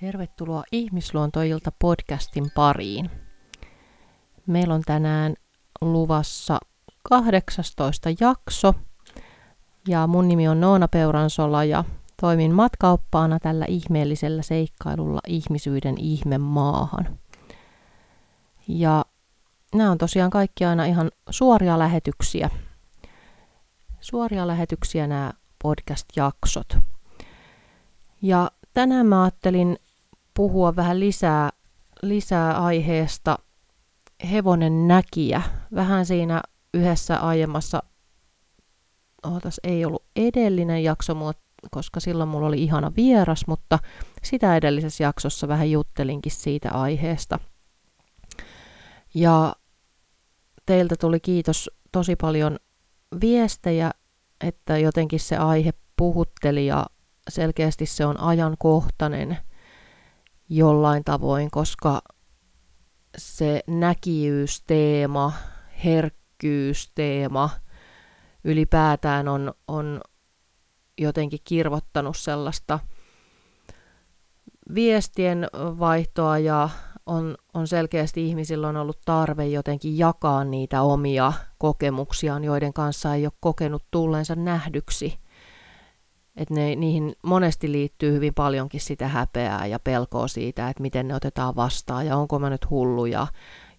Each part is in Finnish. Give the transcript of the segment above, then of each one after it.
Tervetuloa Ihmisluontoilta podcastin pariin. Meillä on tänään luvassa 18 jakso ja mun nimi on Noona Peuransola ja toimin matkaoppaana tällä ihmeellisellä seikkailulla ihmisyyden ihme maahan. Ja nämä on tosiaan kaikki aina ihan suoria lähetyksiä. Suoria lähetyksiä nämä podcast-jaksot. Ja tänään mä ajattelin puhua vähän lisää, lisää aiheesta hevonen näkijä. Vähän siinä yhdessä aiemmassa, ootas, ei ollut edellinen jakso, koska silloin mulla oli ihana vieras, mutta sitä edellisessä jaksossa vähän juttelinkin siitä aiheesta. Ja teiltä tuli kiitos tosi paljon viestejä, että jotenkin se aihe puhutteli ja selkeästi se on ajankohtainen jollain tavoin, koska se näkijyysteema, herkkyysteema ylipäätään on, on jotenkin kirvottanut sellaista viestien vaihtoa ja on, on selkeästi ihmisillä on ollut tarve jotenkin jakaa niitä omia kokemuksiaan, joiden kanssa ei ole kokenut tulleensa nähdyksi. Et ne, niihin monesti liittyy hyvin paljonkin sitä häpeää ja pelkoa siitä, että miten ne otetaan vastaan ja onko mä nyt hullu ja,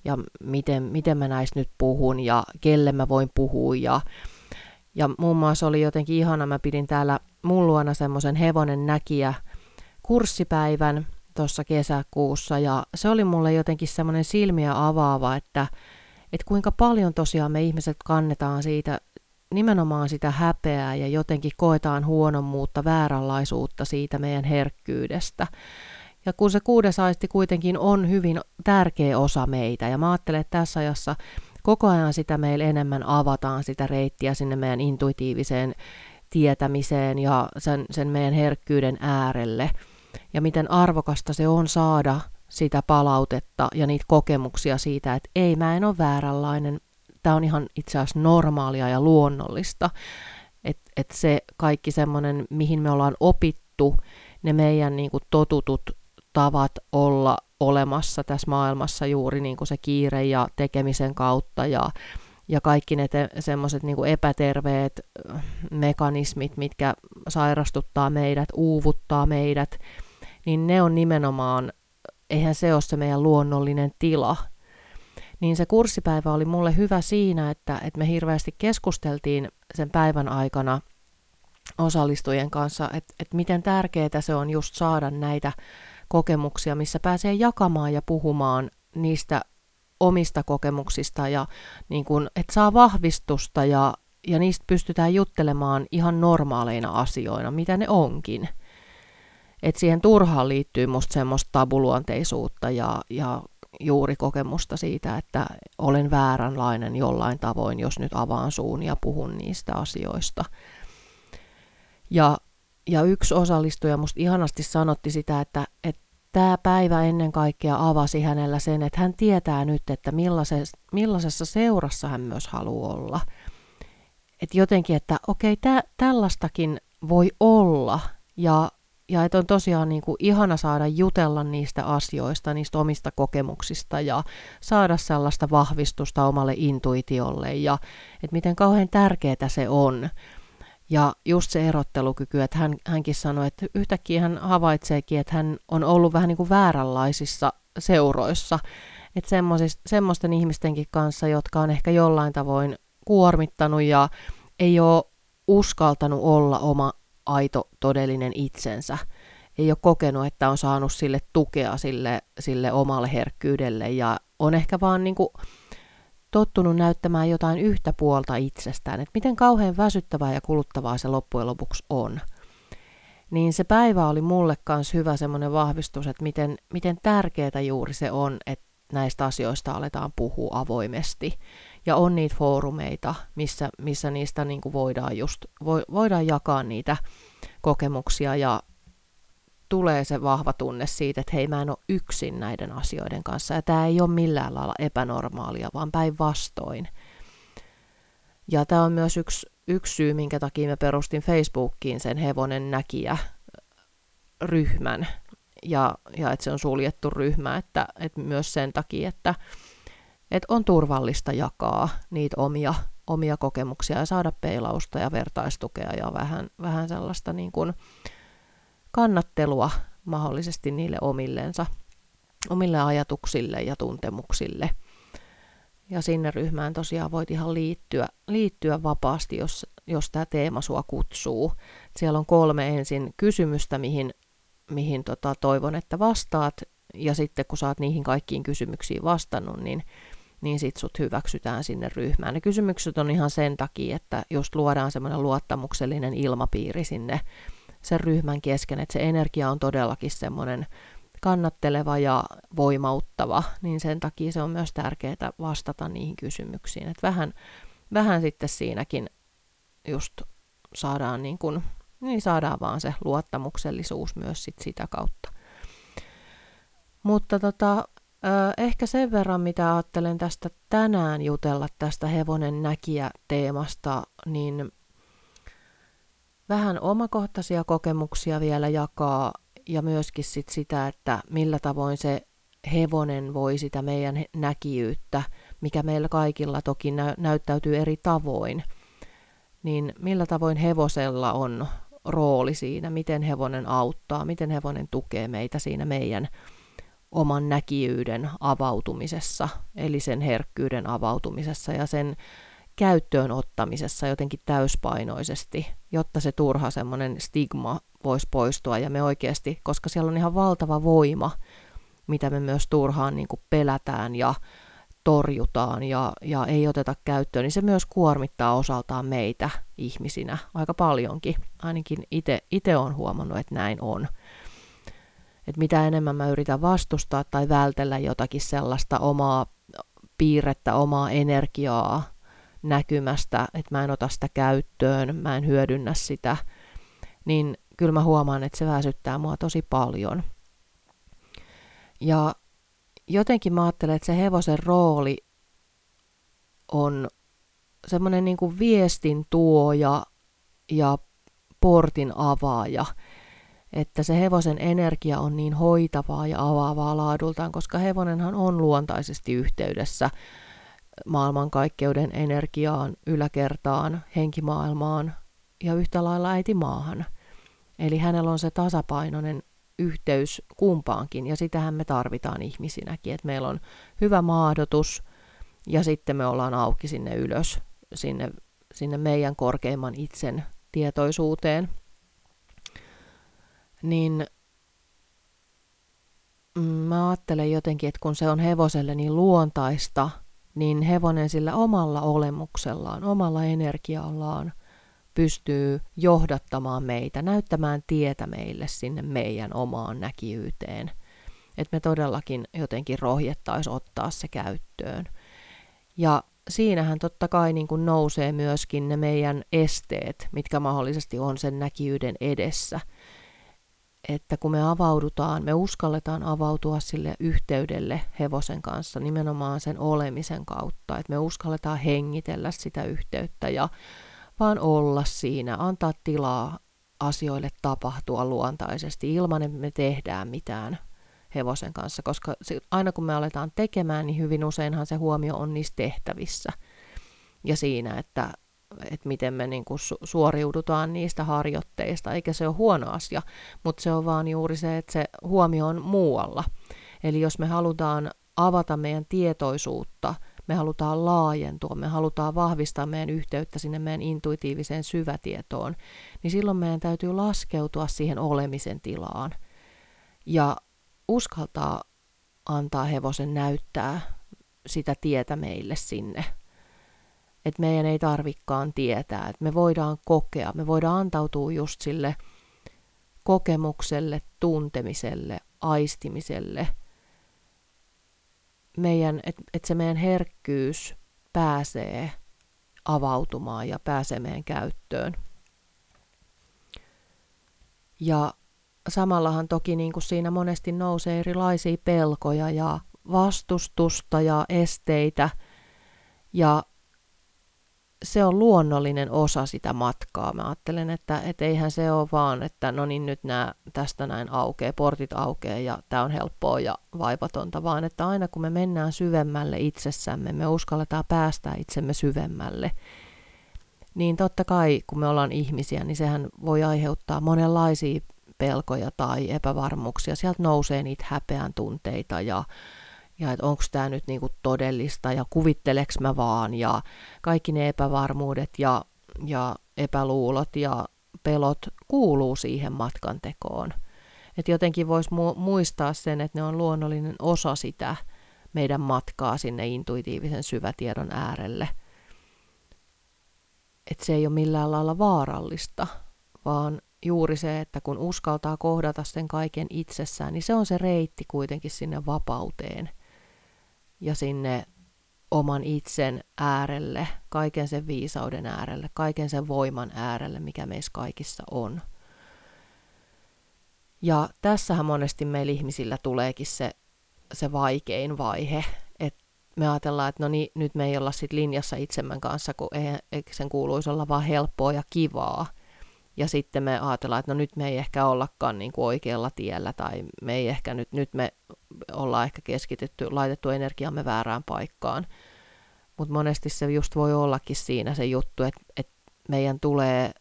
ja miten, miten mä näistä nyt puhun ja kelle mä voin puhua. Ja, ja muun muassa oli jotenkin ihana, mä pidin täällä mun luona semmoisen hevonen näkijä kurssipäivän tuossa kesäkuussa ja se oli mulle jotenkin semmoinen silmiä avaava, että, että kuinka paljon tosiaan me ihmiset kannetaan siitä nimenomaan sitä häpeää ja jotenkin koetaan huonommuutta, vääränlaisuutta siitä meidän herkkyydestä. Ja kun se kuudes aisti kuitenkin on hyvin tärkeä osa meitä, ja mä ajattelen, että tässä ajassa koko ajan sitä meillä enemmän avataan sitä reittiä sinne meidän intuitiiviseen tietämiseen ja sen, sen meidän herkkyyden äärelle. Ja miten arvokasta se on saada sitä palautetta ja niitä kokemuksia siitä, että ei, mä en ole vääränlainen, tämä on ihan itse asiassa normaalia ja luonnollista. Että et se kaikki semmoinen, mihin me ollaan opittu, ne meidän niin kuin, totutut tavat olla olemassa tässä maailmassa juuri niin kuin se kiire ja tekemisen kautta ja, ja kaikki ne te, semmoiset niin epäterveet mekanismit, mitkä sairastuttaa meidät, uuvuttaa meidät, niin ne on nimenomaan, eihän se ole se meidän luonnollinen tila, niin se kurssipäivä oli mulle hyvä siinä, että, että me hirveästi keskusteltiin sen päivän aikana osallistujien kanssa, että, että miten tärkeää se on just saada näitä kokemuksia, missä pääsee jakamaan ja puhumaan niistä omista kokemuksista ja niin kun, että saa vahvistusta ja, ja niistä pystytään juttelemaan ihan normaaleina asioina, mitä ne onkin. Et siihen turhaan liittyy musta semmoista tabuluonteisuutta ja, ja juuri kokemusta siitä, että olen vääränlainen jollain tavoin, jos nyt avaan suun ja puhun niistä asioista. Ja, ja yksi osallistuja musta ihanasti sanotti sitä, että, että tämä päivä ennen kaikkea avasi hänellä sen, että hän tietää nyt, että millaisessa, millaisessa seurassa hän myös haluaa olla. Että jotenkin, että okei, tä, tällaistakin voi olla ja ja että on tosiaan niin kuin ihana saada jutella niistä asioista, niistä omista kokemuksista ja saada sellaista vahvistusta omalle intuitiolle ja että miten kauhean tärkeää se on. Ja just se erottelukyky, että hän, hänkin sanoi, että yhtäkkiä hän havaitseekin, että hän on ollut vähän niin kuin vääränlaisissa seuroissa. Että semmoisten ihmistenkin kanssa, jotka on ehkä jollain tavoin kuormittanut ja ei ole uskaltanut olla oma aito todellinen itsensä. Ei ole kokenut, että on saanut sille tukea sille, sille omalle herkkyydelle ja on ehkä vaan niin kuin tottunut näyttämään jotain yhtä puolta itsestään, että miten kauhean väsyttävää ja kuluttavaa se loppujen lopuksi on. Niin se päivä oli mulle myös hyvä semmoinen vahvistus, että miten, miten tärkeää juuri se on, että näistä asioista aletaan puhua avoimesti. Ja on niitä foorumeita, missä, missä niistä niin kuin voidaan, just, vo, voidaan jakaa niitä kokemuksia ja tulee se vahva tunne siitä, että hei mä en ole yksin näiden asioiden kanssa. Ja tämä ei ole millään lailla epänormaalia, vaan päinvastoin. Ja tämä on myös yksi, yksi syy, minkä takia mä perustin Facebookiin sen hevonen näkijä ryhmän, ja, ja että se on suljettu ryhmä, että, että myös sen takia, että, että on turvallista jakaa niitä omia, omia kokemuksia ja saada peilausta ja vertaistukea ja vähän, vähän sellaista niin kuin kannattelua mahdollisesti niille omillensa, omille ajatuksille ja tuntemuksille. Ja sinne ryhmään tosiaan voit ihan liittyä, liittyä vapaasti, jos, jos tämä teema sua kutsuu. Siellä on kolme ensin kysymystä, mihin, mihin tota, toivon, että vastaat. Ja sitten kun saat niihin kaikkiin kysymyksiin vastannut, niin, niin sit sut hyväksytään sinne ryhmään. Ne kysymykset on ihan sen takia, että just luodaan semmoinen luottamuksellinen ilmapiiri sinne sen ryhmän kesken, että se energia on todellakin semmoinen kannatteleva ja voimauttava, niin sen takia se on myös tärkeää vastata niihin kysymyksiin. Että vähän, vähän sitten siinäkin just saadaan, niin kun, niin saadaan vaan se luottamuksellisuus myös sit sitä kautta. Mutta tota, ehkä sen verran, mitä ajattelen tästä tänään jutella tästä hevonen näkijä teemasta, niin vähän omakohtaisia kokemuksia vielä jakaa ja myöskin sit sitä, että millä tavoin se hevonen voi sitä meidän näkijyyttä, mikä meillä kaikilla toki nä- näyttäytyy eri tavoin, niin millä tavoin hevosella on rooli siinä, miten hevonen auttaa, miten hevonen tukee meitä siinä meidän oman näkijyyden avautumisessa, eli sen herkkyyden avautumisessa ja sen käyttöön ottamisessa jotenkin täyspainoisesti, jotta se turha semmoinen stigma voisi poistua ja me oikeasti, koska siellä on ihan valtava voima, mitä me myös turhaan niin kuin pelätään ja torjutaan ja, ja ei oteta käyttöön, niin se myös kuormittaa osaltaan meitä ihmisinä aika paljonkin. Ainakin itse olen huomannut, että näin on. Et mitä enemmän mä yritän vastustaa tai vältellä jotakin sellaista omaa piirrettä, omaa energiaa, näkymästä, että mä en ota sitä käyttöön, mä en hyödynnä sitä, niin kyllä mä huomaan, että se väsyttää mua tosi paljon. Ja jotenkin mä ajattelen, että se hevosen rooli on semmoinen niin viestin tuoja ja portin avaaja, että se hevosen energia on niin hoitavaa ja avaavaa laadultaan, koska hevonenhan on luontaisesti yhteydessä maailmankaikkeuden energiaan, yläkertaan, henkimaailmaan ja yhtä lailla äitimaahan. Eli hänellä on se tasapainoinen yhteys kumpaankin, ja sitähän me tarvitaan ihmisinäkin, että meillä on hyvä maadotus, ja sitten me ollaan auki sinne ylös, sinne, sinne meidän korkeimman itsen tietoisuuteen. Niin mä ajattelen jotenkin, että kun se on hevoselle niin luontaista – niin hevonen sillä omalla olemuksellaan, omalla energiallaan pystyy johdattamaan meitä, näyttämään tietä meille sinne meidän omaan näkiyteen. Että me todellakin jotenkin rohjettaisiin ottaa se käyttöön. Ja siinähän totta kai niin kuin nousee myöskin ne meidän esteet, mitkä mahdollisesti on sen näkiyden edessä – että kun me avaudutaan, me uskalletaan avautua sille yhteydelle hevosen kanssa nimenomaan sen olemisen kautta, että me uskalletaan hengitellä sitä yhteyttä ja vaan olla siinä, antaa tilaa asioille tapahtua luontaisesti ilman, että me tehdään mitään hevosen kanssa, koska aina kun me aletaan tekemään, niin hyvin useinhan se huomio on niissä tehtävissä. Ja siinä, että että miten me niin kuin suoriudutaan niistä harjoitteista, eikä se ole huono asia, mutta se on vaan juuri se, että se huomio on muualla. Eli jos me halutaan avata meidän tietoisuutta, me halutaan laajentua, me halutaan vahvistaa meidän yhteyttä sinne meidän intuitiiviseen syvätietoon, niin silloin meidän täytyy laskeutua siihen olemisen tilaan ja uskaltaa antaa hevosen näyttää sitä tietä meille sinne että meidän ei tarvikkaan tietää, että me voidaan kokea, me voidaan antautua just sille kokemukselle, tuntemiselle, aistimiselle, meidän, että et se meidän herkkyys pääsee avautumaan ja pääsee meidän käyttöön. Ja samallahan toki niin kuin siinä monesti nousee erilaisia pelkoja ja vastustusta ja esteitä. Ja se on luonnollinen osa sitä matkaa. Mä ajattelen, että et eihän se ole vaan, että no niin nyt nämä tästä näin aukeaa, portit aukeaa ja tämä on helppoa ja vaivatonta, vaan että aina kun me mennään syvemmälle itsessämme, me uskalletaan päästä itsemme syvemmälle, niin totta kai kun me ollaan ihmisiä, niin sehän voi aiheuttaa monenlaisia pelkoja tai epävarmuuksia. Sieltä nousee niitä häpeän tunteita ja ja että onko tämä nyt niinku todellista ja kuvitteleks mä vaan ja kaikki ne epävarmuudet ja, ja epäluulot ja pelot kuuluu siihen matkan tekoon. Että jotenkin voisi mu- muistaa sen, että ne on luonnollinen osa sitä meidän matkaa sinne intuitiivisen syvätiedon äärelle. Että se ei ole millään lailla vaarallista, vaan juuri se, että kun uskaltaa kohdata sen kaiken itsessään, niin se on se reitti kuitenkin sinne vapauteen ja sinne oman itsen äärelle, kaiken sen viisauden äärelle, kaiken sen voiman äärelle, mikä meissä kaikissa on. Ja tässähän monesti meillä ihmisillä tuleekin se, se vaikein vaihe, että me ajatellaan, että no niin, nyt me ei olla sit linjassa itsemme kanssa, kun ei, sen kuuluisi olla vaan helppoa ja kivaa. Ja sitten me ajatellaan, että no nyt me ei ehkä ollakaan niin kuin oikealla tiellä tai me ei ehkä nyt, nyt me ollaan ehkä keskitetty, laitettu energiamme väärään paikkaan. Mutta monesti se just voi ollakin siinä se juttu, että, että meidän tulee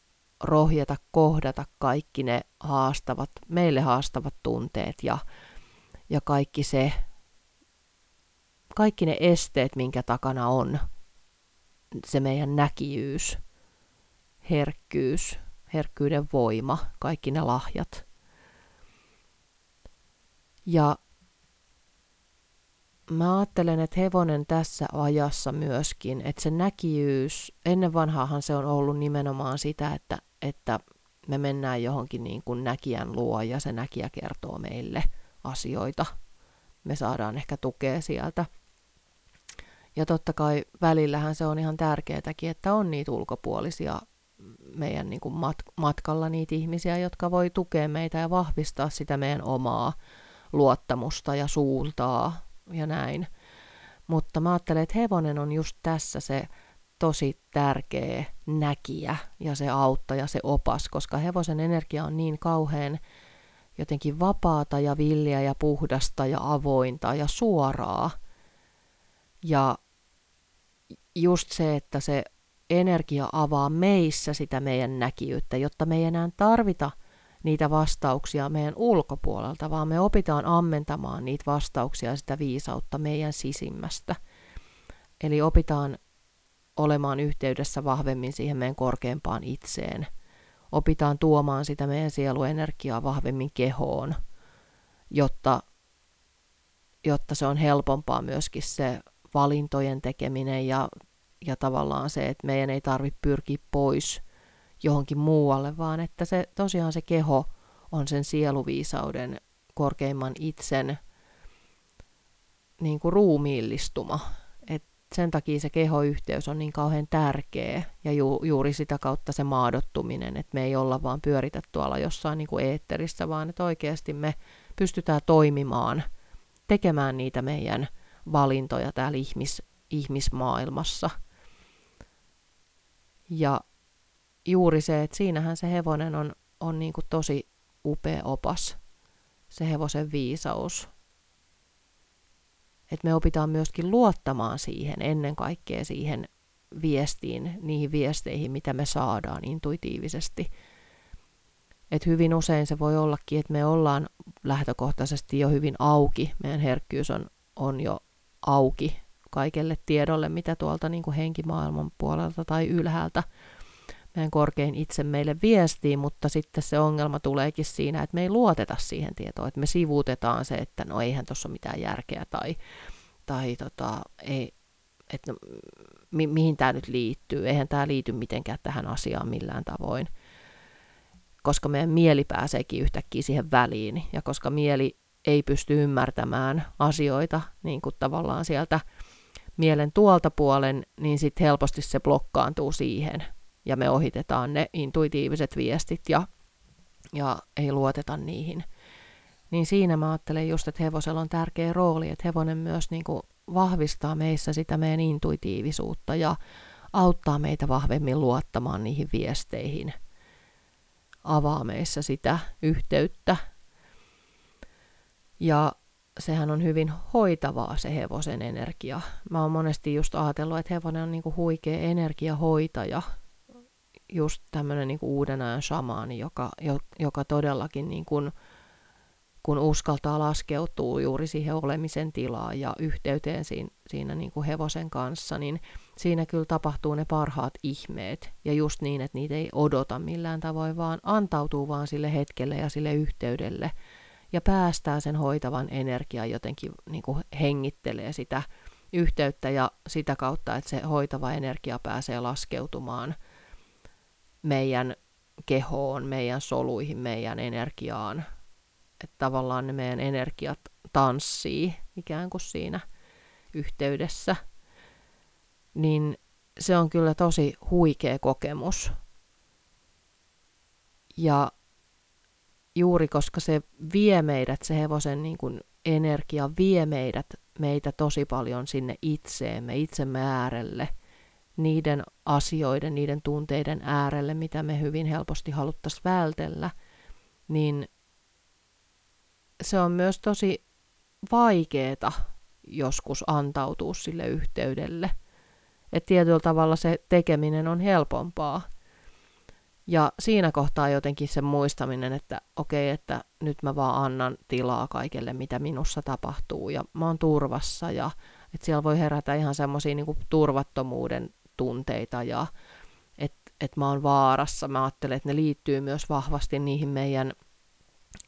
rohjeta kohdata kaikki ne haastavat, meille haastavat tunteet ja, ja kaikki se, kaikki ne esteet, minkä takana on se meidän näkijyys, herkkyys, herkkyyden voima, kaikki ne lahjat. Ja mä ajattelen, että hevonen tässä ajassa myöskin, että se näkijyys, ennen vanhaahan se on ollut nimenomaan sitä, että, että me mennään johonkin niin kuin näkijän luo ja se näkijä kertoo meille asioita. Me saadaan ehkä tukea sieltä. Ja totta kai välillähän se on ihan tärkeätäkin, että on niitä ulkopuolisia meidän niin kuin mat- matkalla niitä ihmisiä, jotka voi tukea meitä ja vahvistaa sitä meidän omaa luottamusta ja suuntaa ja näin. Mutta mä ajattelen, että hevonen on just tässä se tosi tärkeä näkijä ja se auttaja, se opas, koska hevosen energia on niin kauhean jotenkin vapaata ja villiä ja puhdasta ja avointa ja suoraa. Ja just se, että se energia avaa meissä sitä meidän näkiyttä, jotta me ei enää tarvita niitä vastauksia meidän ulkopuolelta, vaan me opitaan ammentamaan niitä vastauksia sitä viisautta meidän sisimmästä. Eli opitaan olemaan yhteydessä vahvemmin siihen meidän korkeampaan itseen. Opitaan tuomaan sitä meidän sieluenergiaa vahvemmin kehoon, jotta, jotta se on helpompaa myöskin se valintojen tekeminen ja ja tavallaan se, että meidän ei tarvitse pyrkiä pois johonkin muualle, vaan että se tosiaan se keho on sen sieluviisauden korkeimman itsen niin kuin ruumiillistuma. Et sen takia se kehoyhteys on niin kauhean tärkeä ja ju, juuri sitä kautta se maadottuminen, että me ei olla vaan pyöritä tuolla jossain niin kuin eetterissä, vaan että oikeasti me pystytään toimimaan, tekemään niitä meidän valintoja täällä ihmis, ihmismaailmassa – ja juuri se, että siinähän se hevonen on, on niin kuin tosi upea opas, se hevosen viisaus. Että me opitaan myöskin luottamaan siihen, ennen kaikkea siihen viestiin, niihin viesteihin, mitä me saadaan intuitiivisesti. Et hyvin usein se voi ollakin, että me ollaan lähtökohtaisesti jo hyvin auki, meidän herkkyys on, on jo auki kaikelle tiedolle, mitä tuolta niin kuin henkimaailman puolelta tai ylhäältä. Meidän korkein itse meille viestii, mutta sitten se ongelma tuleekin siinä, että me ei luoteta siihen tietoon, että me sivuutetaan se, että no eihän tuossa ole mitään järkeä tai, tai tota, ei, että no, mi- mihin tämä nyt liittyy, eihän tämä liity mitenkään tähän asiaan millään tavoin, koska meidän mieli pääseekin yhtäkkiä siihen väliin ja koska mieli ei pysty ymmärtämään asioita niin kuin tavallaan sieltä mielen tuolta puolen, niin sitten helposti se blokkaantuu siihen ja me ohitetaan ne intuitiiviset viestit ja, ja ei luoteta niihin. Niin siinä mä ajattelen just, että hevosella on tärkeä rooli, että hevonen myös niin kuin vahvistaa meissä sitä meidän intuitiivisuutta ja auttaa meitä vahvemmin luottamaan niihin viesteihin, avaa meissä sitä yhteyttä. Ja sehän on hyvin hoitavaa se hevosen energia. Mä oon monesti just ajatellut, että hevonen on niinku huikea energiahoitaja, just tämmöinen niinku uuden ajan shamaani, joka, joka todellakin niinku, kun uskaltaa laskeutua juuri siihen olemisen tilaan ja yhteyteen siinä, siinä niin kuin hevosen kanssa, niin siinä kyllä tapahtuu ne parhaat ihmeet. Ja just niin, että niitä ei odota millään tavoin, vaan antautuu vaan sille hetkelle ja sille yhteydelle – ja päästää sen hoitavan energian jotenkin niin kuin hengittelee sitä yhteyttä ja sitä kautta, että se hoitava energia pääsee laskeutumaan meidän kehoon, meidän soluihin, meidän energiaan. Että tavallaan ne meidän energiat tanssii ikään kuin siinä yhteydessä. Niin se on kyllä tosi huikea kokemus. Ja juuri koska se vie meidät, se hevosen niin kuin energia vie meidät, meitä tosi paljon sinne itseemme, itsemme äärelle, niiden asioiden, niiden tunteiden äärelle, mitä me hyvin helposti haluttaisiin vältellä, niin se on myös tosi vaikeeta joskus antautua sille yhteydelle. Että tietyllä tavalla se tekeminen on helpompaa, ja siinä kohtaa jotenkin se muistaminen, että okei, okay, että nyt mä vaan annan tilaa kaikelle, mitä minussa tapahtuu, ja mä oon turvassa, ja että siellä voi herätä ihan semmoisia niin turvattomuuden tunteita, ja että et mä oon vaarassa. Mä ajattelen, että ne liittyy myös vahvasti niihin meidän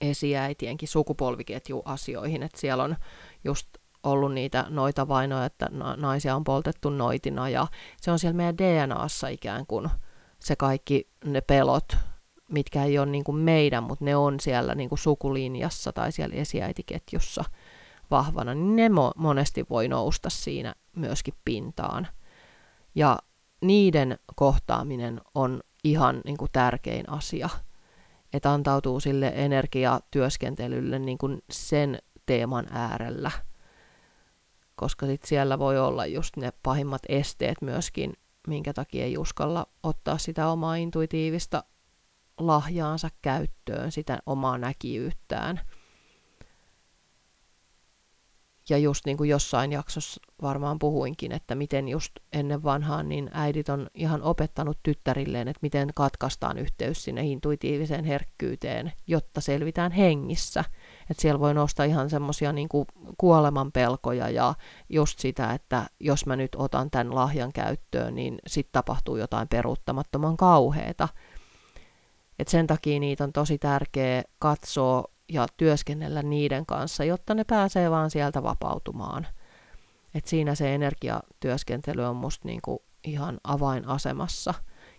esiäitienkin sukupolviketjuasioihin, että siellä on just ollut niitä noita vainoja, että naisia on poltettu noitina, ja se on siellä meidän DNAssa ikään kuin – se kaikki ne pelot, mitkä ei ole niin kuin meidän, mutta ne on siellä niin kuin sukulinjassa tai siellä esiäitiketjussa vahvana, niin ne mo- monesti voi nousta siinä myöskin pintaan. Ja niiden kohtaaminen on ihan niin kuin tärkein asia, että antautuu sille energiatyöskentelylle niin kuin sen teeman äärellä, koska sit siellä voi olla just ne pahimmat esteet myöskin minkä takia ei uskalla ottaa sitä omaa intuitiivista lahjaansa käyttöön, sitä omaa näkiyttään. Ja just niin kuin jossain jaksossa varmaan puhuinkin, että miten just ennen vanhaan niin äidit on ihan opettanut tyttärilleen, että miten katkaistaan yhteys sinne intuitiiviseen herkkyyteen, jotta selvitään hengissä. Että siellä voi nostaa ihan semmoisia niin kuoleman pelkoja ja just sitä, että jos mä nyt otan tämän lahjan käyttöön, niin sitten tapahtuu jotain peruuttamattoman kauheeta. Et sen takia niitä on tosi tärkeä katsoa ja työskennellä niiden kanssa, jotta ne pääsee vaan sieltä vapautumaan. Et siinä se energiatyöskentely on musta niinku ihan avainasemassa.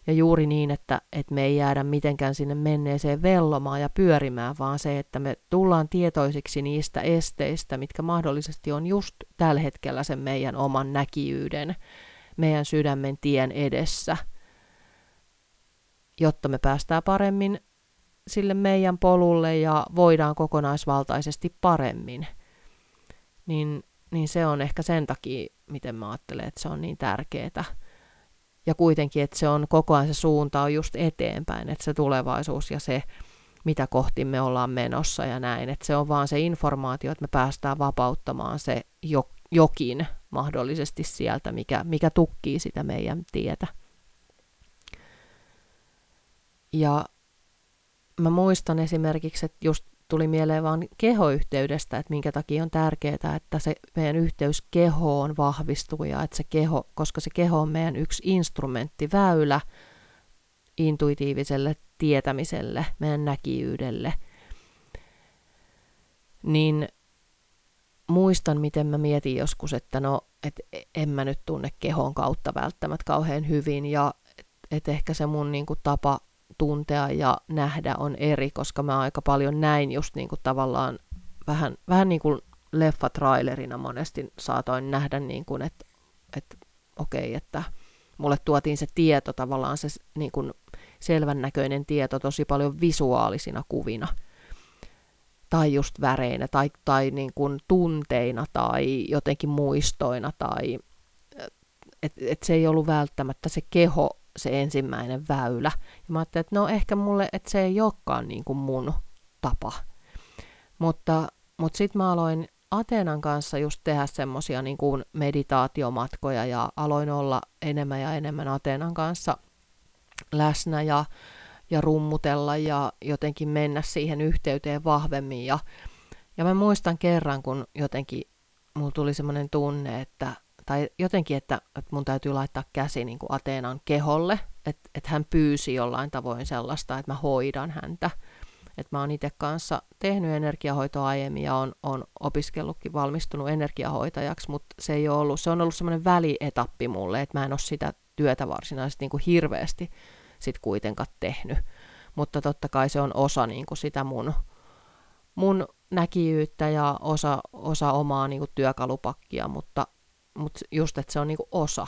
Ja juuri niin, että, että me ei jäädä mitenkään sinne menneeseen vellomaan ja pyörimään, vaan se, että me tullaan tietoisiksi niistä esteistä, mitkä mahdollisesti on just tällä hetkellä sen meidän oman näkiyyyden, meidän sydämen tien edessä, jotta me päästään paremmin sille meidän polulle ja voidaan kokonaisvaltaisesti paremmin. Niin, niin se on ehkä sen takia, miten mä ajattelen, että se on niin tärkeää. Ja kuitenkin, että se on koko ajan se suunta on just eteenpäin, että se tulevaisuus ja se, mitä kohti me ollaan menossa ja näin. Että se on vaan se informaatio, että me päästään vapauttamaan se jo, jokin mahdollisesti sieltä, mikä, mikä tukkii sitä meidän tietä. Ja mä muistan esimerkiksi, että just tuli mieleen vaan kehoyhteydestä, että minkä takia on tärkeää, että se meidän yhteys kehoon vahvistuu ja että se keho, koska se keho on meidän yksi instrumentti, väylä intuitiiviselle tietämiselle, meidän näkivyydelle, niin muistan, miten mä mietin joskus, että no, et en mä nyt tunne kehon kautta välttämättä kauhean hyvin ja et ehkä se mun niinku tapa tuntea ja nähdä on eri, koska mä aika paljon näin just niin kuin tavallaan vähän, vähän niin kuin leffatrailerina monesti saatoin nähdä, niin kuin, että, että okei, okay, että mulle tuotiin se tieto, tavallaan se niin kuin selvän näköinen tieto tosi paljon visuaalisina kuvina. Tai just väreinä, tai, tai niin kuin tunteina, tai jotenkin muistoina, tai et, et se ei ollut välttämättä se keho se ensimmäinen väylä. Ja mä ajattelin, että no ehkä mulle, että se ei olekaan niin kuin mun tapa. Mutta, mutta sitten mä aloin Ateenan kanssa just tehdä semmosia niin kuin meditaatiomatkoja ja aloin olla enemmän ja enemmän Ateenan kanssa läsnä ja, ja rummutella ja jotenkin mennä siihen yhteyteen vahvemmin. Ja, ja mä muistan kerran, kun jotenkin mulla tuli semmoinen tunne, että, tai jotenkin, että, että mun täytyy laittaa käsi niin kuin Ateenan keholle, että, että hän pyysi jollain tavoin sellaista, että mä hoidan häntä. Että mä oon itse kanssa tehnyt energiahoitoa aiemmin ja on, on opiskellutkin valmistunut energiahoitajaksi, mutta se ei ollut, se on ollut semmoinen välietappi mulle, että mä en ole sitä työtä varsinaisesti niin kuin hirveästi sit kuitenkaan tehnyt. Mutta totta kai se on osa niin kuin sitä mun, mun näkijyyttä ja osa, osa omaa niin kuin työkalupakkia, mutta, mutta just, että se on niin kuin osa.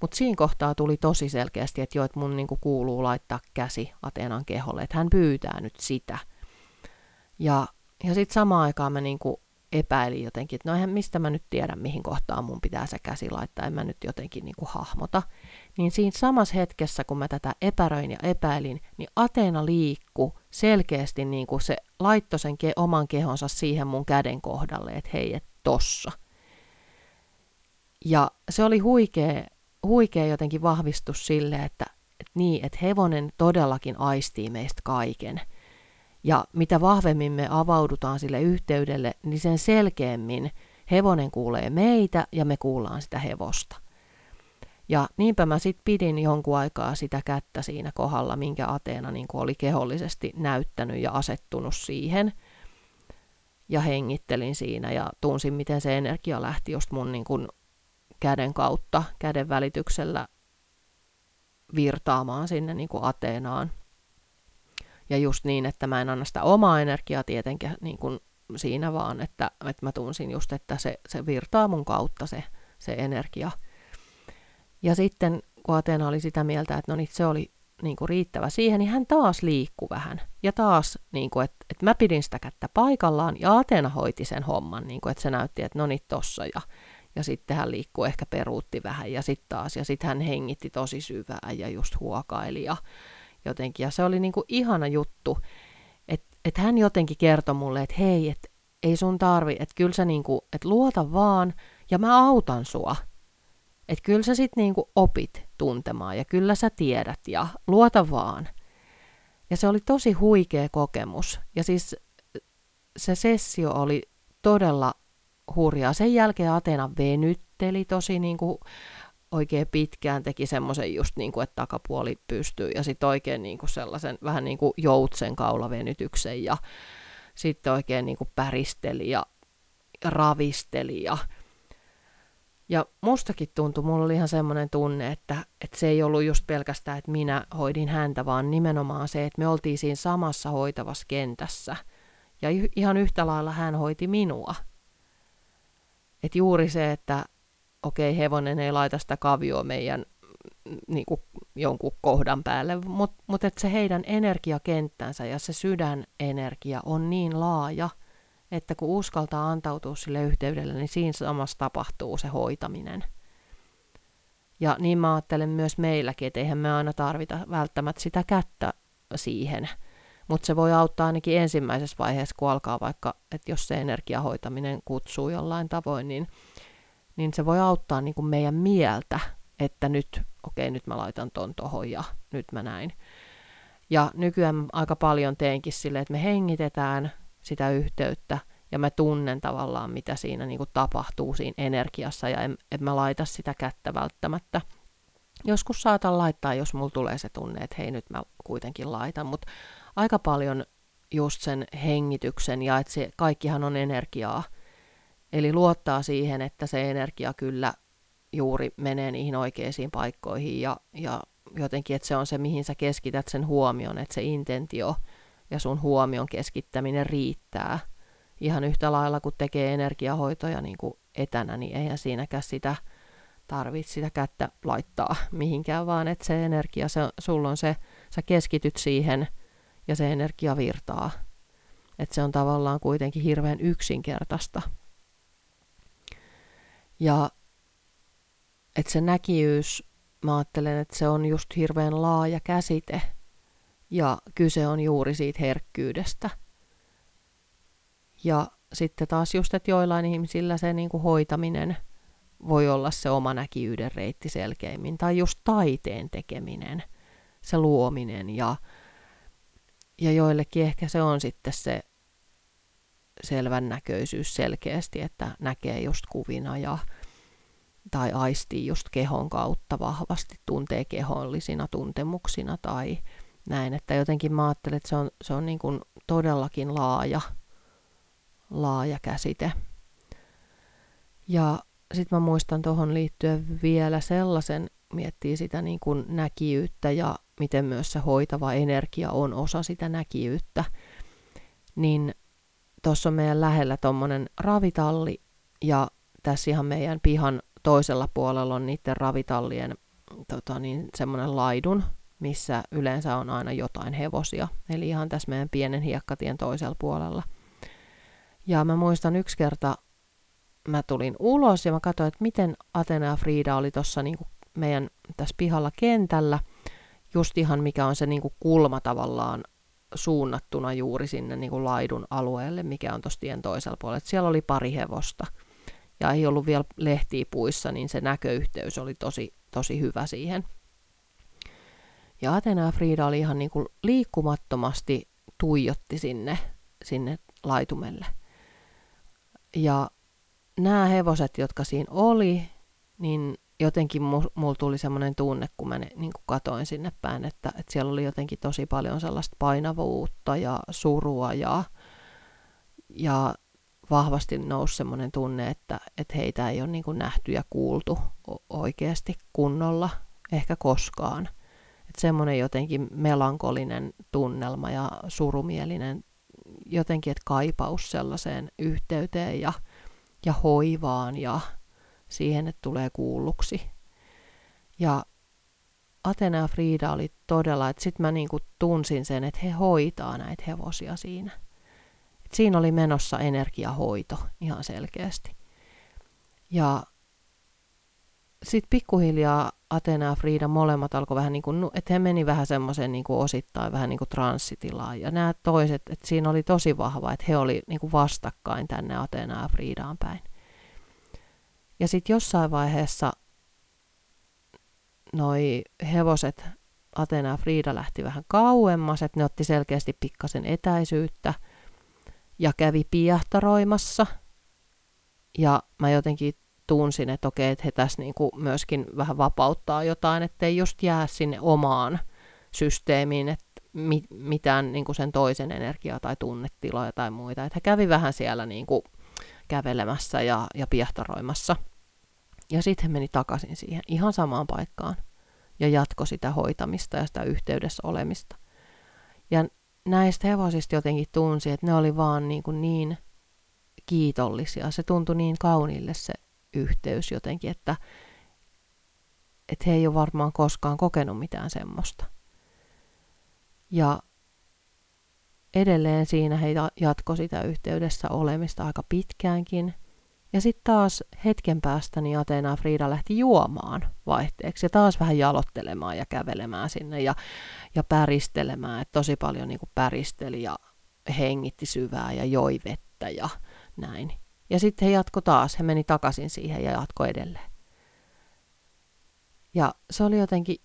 Mutta siinä kohtaa tuli tosi selkeästi, että jo, että mun niinku kuuluu laittaa käsi Ateenan keholle, että hän pyytää nyt sitä. Ja, ja sitten samaan aikaan mä niinku epäilin jotenkin, että no eihän mistä mä nyt tiedän, mihin kohtaan mun pitää se käsi laittaa, en mä nyt jotenkin niinku hahmota. Niin siinä samassa hetkessä, kun mä tätä epäröin ja epäilin, niin Ateena liikku selkeästi niinku se laittoi sen ke- oman kehonsa siihen mun käden kohdalle, että hei, et tossa. Ja se oli huikea huikea jotenkin vahvistus sille, että, että niin, että hevonen todellakin aistii meistä kaiken. Ja mitä vahvemmin me avaudutaan sille yhteydelle, niin sen selkeämmin hevonen kuulee meitä ja me kuullaan sitä hevosta. Ja niinpä mä sitten pidin jonkun aikaa sitä kättä siinä kohdalla, minkä Ateena niin oli kehollisesti näyttänyt ja asettunut siihen. Ja hengittelin siinä ja tunsin, miten se energia lähti just mun niin kuin käden kautta, käden välityksellä virtaamaan sinne niin kuin Ateenaan. Ja just niin, että mä en anna sitä omaa energiaa tietenkin niin kuin siinä vaan, että, että mä tunsin just, että se, se virtaa mun kautta se, se energia. Ja sitten kun Ateena oli sitä mieltä, että no niin, se oli niin kuin riittävä siihen, niin hän taas liikkui vähän. Ja taas, niin kuin, että, että mä pidin sitä kättä paikallaan, ja Ateena hoiti sen homman, niin kuin, että se näytti, että no niin, tossa. Ja, ja sitten hän liikkui ehkä peruutti vähän ja sitten taas, ja sitten hän hengitti tosi syvää ja just huokaili ja jotenkin. Ja se oli niinku ihana juttu, että et hän jotenkin kertoi mulle, että hei, että ei sun tarvi, että kyllä sä niinku, että luota vaan ja mä autan sua. Että kyllä sä sit niinku opit tuntemaan ja kyllä sä tiedät ja luota vaan. Ja se oli tosi huikea kokemus. Ja siis se sessio oli todella hurjaa. Sen jälkeen Atena venytteli tosi niin kuin oikein pitkään, teki semmoisen just niin kuin, että takapuoli pystyy ja sitten oikein niin kuin sellaisen vähän niin kuin joutsen kaulavenytyksen ja sitten oikein niin kuin päristeli ja, ravisteli ja ja mustakin tuntui, mulla oli ihan semmoinen tunne, että, että se ei ollut just pelkästään, että minä hoidin häntä, vaan nimenomaan se, että me oltiin siinä samassa hoitavassa kentässä. Ja ihan yhtä lailla hän hoiti minua. Että juuri se, että okei, okay, hevonen ei laita sitä kavioa meidän mm, niin kuin jonkun kohdan päälle, mutta mut että se heidän energiakenttänsä ja se sydänenergia on niin laaja, että kun uskaltaa antautua sille yhteydelle, niin siinä samassa tapahtuu se hoitaminen. Ja niin mä ajattelen myös meilläkin, että eihän me aina tarvita välttämättä sitä kättä siihen – mutta se voi auttaa ainakin ensimmäisessä vaiheessa, kun alkaa vaikka, että jos se energiahoitaminen kutsuu jollain tavoin, niin, niin se voi auttaa niin kuin meidän mieltä, että nyt, okei, okay, nyt mä laitan ton tohon ja nyt mä näin. Ja nykyään aika paljon teenkin sille, että me hengitetään sitä yhteyttä ja mä tunnen tavallaan, mitä siinä niin kuin tapahtuu siinä energiassa ja en, en mä laita sitä kättä välttämättä. Joskus saatan laittaa, jos mulla tulee se tunne, että hei nyt mä kuitenkin laitan, mutta aika paljon just sen hengityksen ja että se kaikkihan on energiaa. Eli luottaa siihen, että se energia kyllä juuri menee niihin oikeisiin paikkoihin ja, ja jotenkin, että se on se, mihin sä keskität sen huomion, että se intentio ja sun huomion keskittäminen riittää. Ihan yhtä lailla, kun tekee energiahoitoja niin kuin etänä, niin eihän siinäkään sitä tarvitse sitä kättä laittaa mihinkään, vaan että se energia, se, sulla on se, sä keskityt siihen – ja se energia virtaa. Että se on tavallaan kuitenkin hirveän yksinkertaista. Ja että se näkijyys, mä ajattelen, että se on just hirveän laaja käsite ja kyse on juuri siitä herkkyydestä. Ja sitten taas just, että joillain ihmisillä se niin kuin hoitaminen voi olla se oma näkijyyden reitti selkeimmin, tai just taiteen tekeminen, se luominen, ja, ja joillekin ehkä se on sitten se selvän näköisyys selkeästi, että näkee just kuvina ja tai aistii just kehon kautta vahvasti, tuntee kehollisina tuntemuksina tai näin, että jotenkin mä ajattelen, että se on, se on niin kuin todellakin laaja, laaja käsite. Ja sitten mä muistan tuohon liittyen vielä sellaisen, miettii sitä niin kuin näkijyyttä ja miten myös se hoitava energia on osa sitä näkijyyttä, niin tuossa on meidän lähellä tuommoinen ravitalli ja tässä ihan meidän pihan toisella puolella on niiden ravitallien tota niin, semmoinen laidun, missä yleensä on aina jotain hevosia. Eli ihan tässä meidän pienen hiekkatien toisella puolella. Ja mä muistan yksi kerta, mä tulin ulos ja mä katsoin, että miten Atena ja Frida oli tuossa niin meidän tässä pihalla kentällä. Just ihan mikä on se niin kuin kulma tavallaan suunnattuna juuri sinne niin kuin laidun alueelle, mikä on tuossa tien toisella puolella. Et siellä oli pari hevosta ja ei ollut vielä lehtiä puissa, niin se näköyhteys oli tosi, tosi hyvä siihen. Ja Atena ja Frida oli ihan niin kuin liikkumattomasti tuijotti sinne, sinne laitumelle. Ja nämä hevoset, jotka siinä oli, niin jotenkin mulla tuli semmoinen tunne, kun mä ne, niin kuin katoin sinne päin, että, että siellä oli jotenkin tosi paljon sellaista painavuutta ja surua ja, ja vahvasti nousi semmoinen tunne, että, että heitä ei ole niin kuin nähty ja kuultu oikeasti kunnolla, ehkä koskaan. Että semmoinen jotenkin melankolinen tunnelma ja surumielinen jotenkin, että kaipaus sellaiseen yhteyteen ja, ja hoivaan ja siihen, että tulee kuulluksi. Ja Atena ja Frida oli todella, että sitten mä niinku tunsin sen, että he hoitaa näitä hevosia siinä. Et siinä oli menossa energiahoito ihan selkeästi. Ja sitten pikkuhiljaa Atena ja Frida molemmat alkoi vähän niin kuin, että he meni vähän semmoiseen niin kuin osittain vähän niin kuin transsitilaan. Ja nämä toiset, että siinä oli tosi vahva, että he oli niin kuin vastakkain tänne Atena ja Fridaan päin. Ja sitten jossain vaiheessa noi hevoset, Atena ja Frida lähti vähän kauemmas, että ne otti selkeästi pikkasen etäisyyttä ja kävi piahtaroimassa. Ja mä jotenkin tunsin, että okei, että he tässä niinku myöskin vähän vapauttaa jotain, ettei just jää sinne omaan systeemiin, että mi- mitään niinku sen toisen energiaa tai tunnetiloja tai muita. Että he kävi vähän siellä niinku kävelemässä ja, ja piehtaroimassa. Ja sitten he meni takaisin siihen ihan samaan paikkaan ja jatko sitä hoitamista ja sitä yhteydessä olemista. Ja näistä hevosista jotenkin tunsi, että ne oli vaan niin, kuin niin kiitollisia. Se tuntui niin kauniille se yhteys jotenkin, että, että he ei ole varmaan koskaan kokenut mitään semmoista. Ja edelleen siinä he jatko sitä yhteydessä olemista aika pitkäänkin. Ja sitten taas hetken päästä niin Ateena Frida lähti juomaan vaihteeksi ja taas vähän jalottelemaan ja kävelemään sinne ja, ja päristelemään. Et tosi paljon niin päristeli ja hengitti syvää ja joi vettä ja näin. Ja sitten he jatko taas, he meni takaisin siihen ja jatko edelleen. Ja se oli jotenkin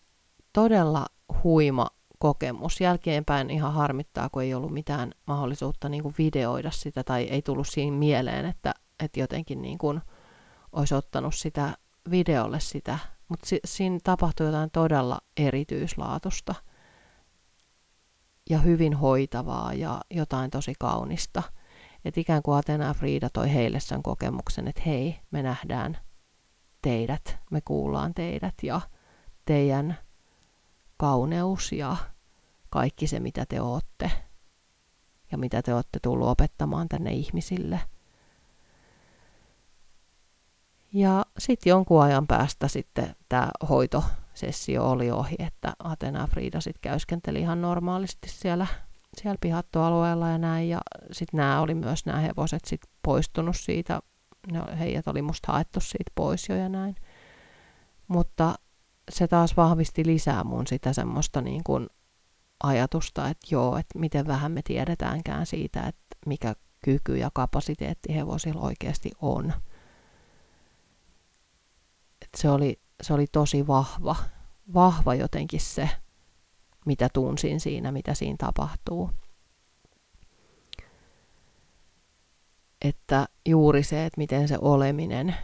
todella huima kokemus. Jälkeenpäin ihan harmittaa, kun ei ollut mitään mahdollisuutta niin videoida sitä tai ei tullut siinä mieleen, että, että jotenkin niin kuin olisi ottanut sitä videolle sitä. Mutta si- siinä tapahtui jotain todella erityislaatusta ja hyvin hoitavaa ja jotain tosi kaunista – että ikään kuin Atena ja Frida toi heille sen kokemuksen, että hei, me nähdään teidät, me kuullaan teidät ja teidän kauneus ja kaikki se, mitä te ootte ja mitä te olette tullut opettamaan tänne ihmisille. Ja sitten jonkun ajan päästä sitten tämä hoitosessio oli ohi, että Atena Frida sitten käyskenteli ihan normaalisti siellä siellä pihattoalueella ja näin. Ja sitten nämä oli myös nämä hevoset sit poistunut siitä, ne, heidät oli musta haettu siitä pois jo ja näin. Mutta se taas vahvisti lisää mun sitä semmoista niin kuin ajatusta, että joo, että miten vähän me tiedetäänkään siitä, että mikä kyky ja kapasiteetti hevosilla oikeasti on. Se, oli, se oli tosi vahva, vahva jotenkin se, mitä tunsin siinä, mitä siinä tapahtuu. Että juuri se, että miten se oleminen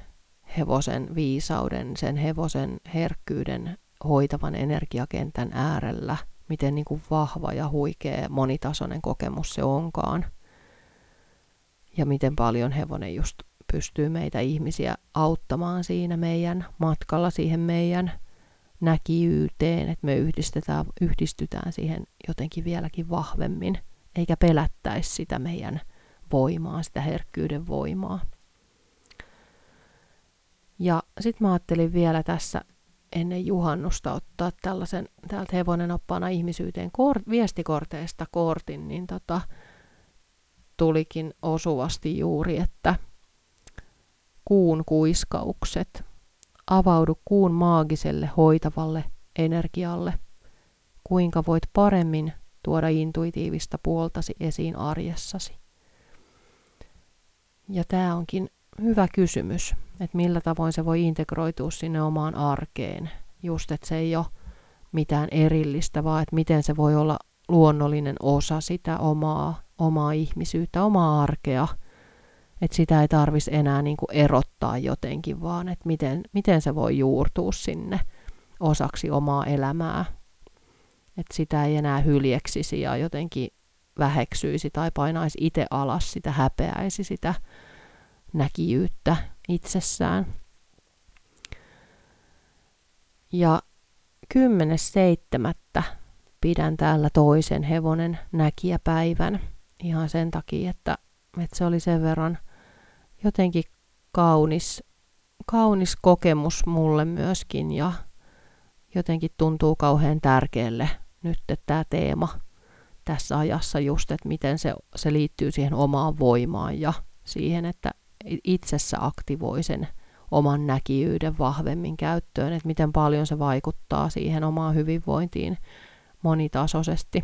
hevosen viisauden, sen hevosen herkkyyden hoitavan energiakentän äärellä, miten niin kuin vahva ja huikea monitasoinen kokemus se onkaan. Ja miten paljon hevonen just pystyy meitä ihmisiä auttamaan siinä meidän matkalla siihen meidän näkiyteen, että me yhdistetään, yhdistytään siihen jotenkin vieläkin vahvemmin, eikä pelättäisi sitä meidän voimaa, sitä herkkyyden voimaa. Ja sitten mä ajattelin vielä tässä ennen juhannusta ottaa tällaisen täältä hevonen oppaana ihmisyyteen kor- viestikorteista kortin, niin tota, tulikin osuvasti juuri, että kuun kuiskaukset, avaudu kuun maagiselle hoitavalle energialle, kuinka voit paremmin tuoda intuitiivista puoltasi esiin arjessasi. Ja tämä onkin hyvä kysymys, että millä tavoin se voi integroitua sinne omaan arkeen. Just, että se ei ole mitään erillistä, vaan että miten se voi olla luonnollinen osa sitä omaa, omaa ihmisyyttä, omaa arkea. Että sitä ei tarvitsisi enää niin kuin erottaa jotenkin, vaan että miten, miten se voi juurtua sinne osaksi omaa elämää. Että sitä ei enää hyljeksisi ja jotenkin väheksyisi tai painaisi itse alas sitä, häpeäisi sitä näkijyyttä itsessään. Ja 10.7. pidän täällä toisen hevonen näkijäpäivän ihan sen takia, että, että se oli sen verran jotenkin kaunis, kaunis kokemus mulle myöskin ja jotenkin tuntuu kauhean tärkeälle nyt tämä teema tässä ajassa just, että miten se, se liittyy siihen omaan voimaan ja siihen, että itsessä aktivoi sen oman näkijyyden vahvemmin käyttöön, että miten paljon se vaikuttaa siihen omaan hyvinvointiin monitasoisesti.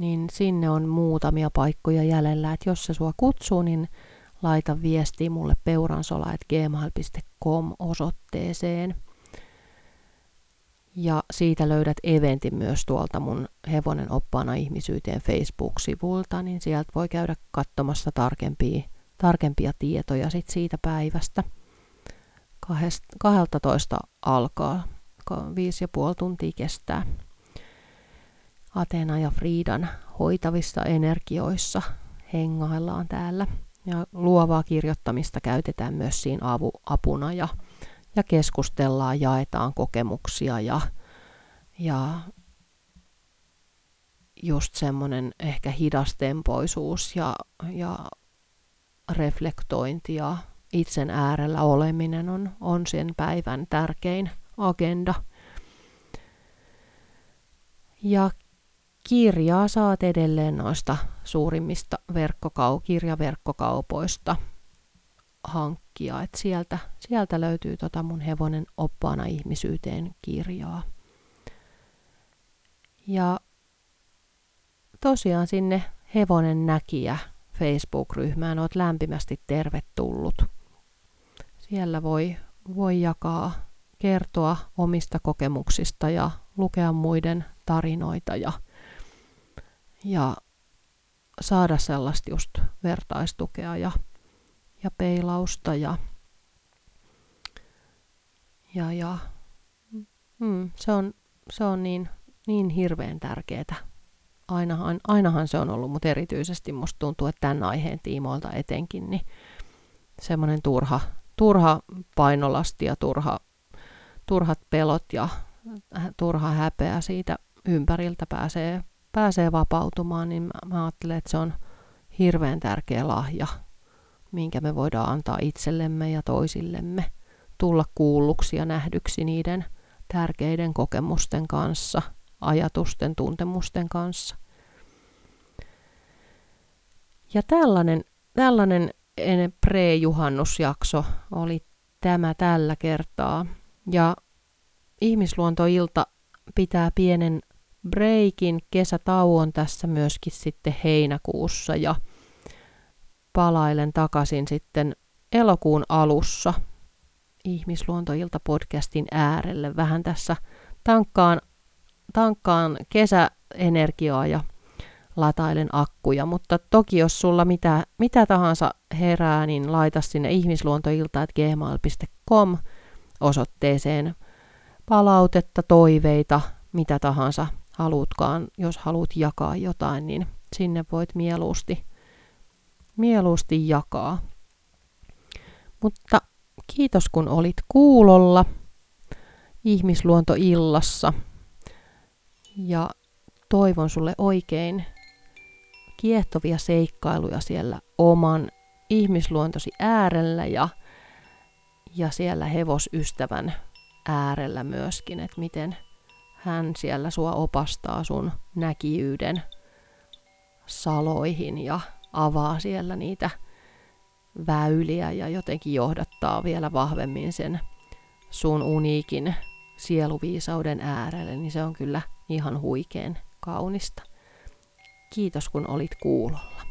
Niin sinne on muutamia paikkoja jäljellä, että jos se sua kutsuu, niin laita viesti mulle peuransola.gmail.com osoitteeseen. Ja siitä löydät eventin myös tuolta mun Hevonen oppaana ihmisyyteen Facebook-sivulta, niin sieltä voi käydä katsomassa tarkempia tarkempia tietoja sit siitä päivästä. 12 alkaa, viisi ja puoli tuntia kestää. Atena ja Friidan hoitavissa energioissa hengaillaan täällä. Ja luovaa kirjoittamista käytetään myös siinä apuna ja, ja keskustellaan, jaetaan kokemuksia ja, ja just semmoinen ehkä hidastempoisuus ja, ja reflektointi ja itsen äärellä oleminen on, on sen päivän tärkein agenda. Ja kirjaa saat edelleen noista suurimmista verkkokau- kirjaverkkokaupoista hankkia. Et sieltä, sieltä löytyy tota mun hevonen oppaana ihmisyyteen kirjaa. Ja tosiaan sinne hevonen näkijä Facebook-ryhmään. Olet lämpimästi tervetullut. Siellä voi, voi jakaa, kertoa omista kokemuksista ja lukea muiden tarinoita ja, ja saada sellaista just vertaistukea ja, ja peilausta ja, ja, ja mm, se on, se on niin, niin hirveän tärkeää ainahan, ainahan se on ollut, mutta erityisesti musta tuntuu, että tämän aiheen tiimoilta etenkin, niin semmoinen turha, turha painolasti ja turha, turhat pelot ja turha häpeä siitä ympäriltä pääsee, pääsee vapautumaan, niin mä, mä ajattelen, että se on hirveän tärkeä lahja, minkä me voidaan antaa itsellemme ja toisillemme, tulla kuulluksi ja nähdyksi niiden tärkeiden kokemusten kanssa – ajatusten, tuntemusten kanssa. Ja tällainen, tällainen pre-juhannusjakso oli tämä tällä kertaa. Ja ihmisluontoilta pitää pienen breikin kesätauon tässä myöskin sitten heinäkuussa ja palailen takaisin sitten elokuun alussa Ihmisluontoilta podcastin äärelle. Vähän tässä tankkaan, tankkaan kesäenergiaa ja latailen akkuja, mutta toki jos sulla mitä, mitä tahansa herää, niin laita sinne ihmisluontoilta.gmail.com osoitteeseen palautetta, toiveita, mitä tahansa haluutkaan. Jos haluat jakaa jotain, niin sinne voit mieluusti, mieluusti jakaa. Mutta kiitos kun olit kuulolla ihmisluontoillassa ja toivon sulle oikein kiehtovia seikkailuja siellä oman ihmisluontosi äärellä ja, ja siellä hevosystävän äärellä myöskin, että miten hän siellä sua opastaa sun näkiyyyden saloihin ja avaa siellä niitä väyliä ja jotenkin johdattaa vielä vahvemmin sen sun uniikin sieluviisauden äärelle, niin se on kyllä ihan huikeen kaunista. Kiitos kun olit kuulolla.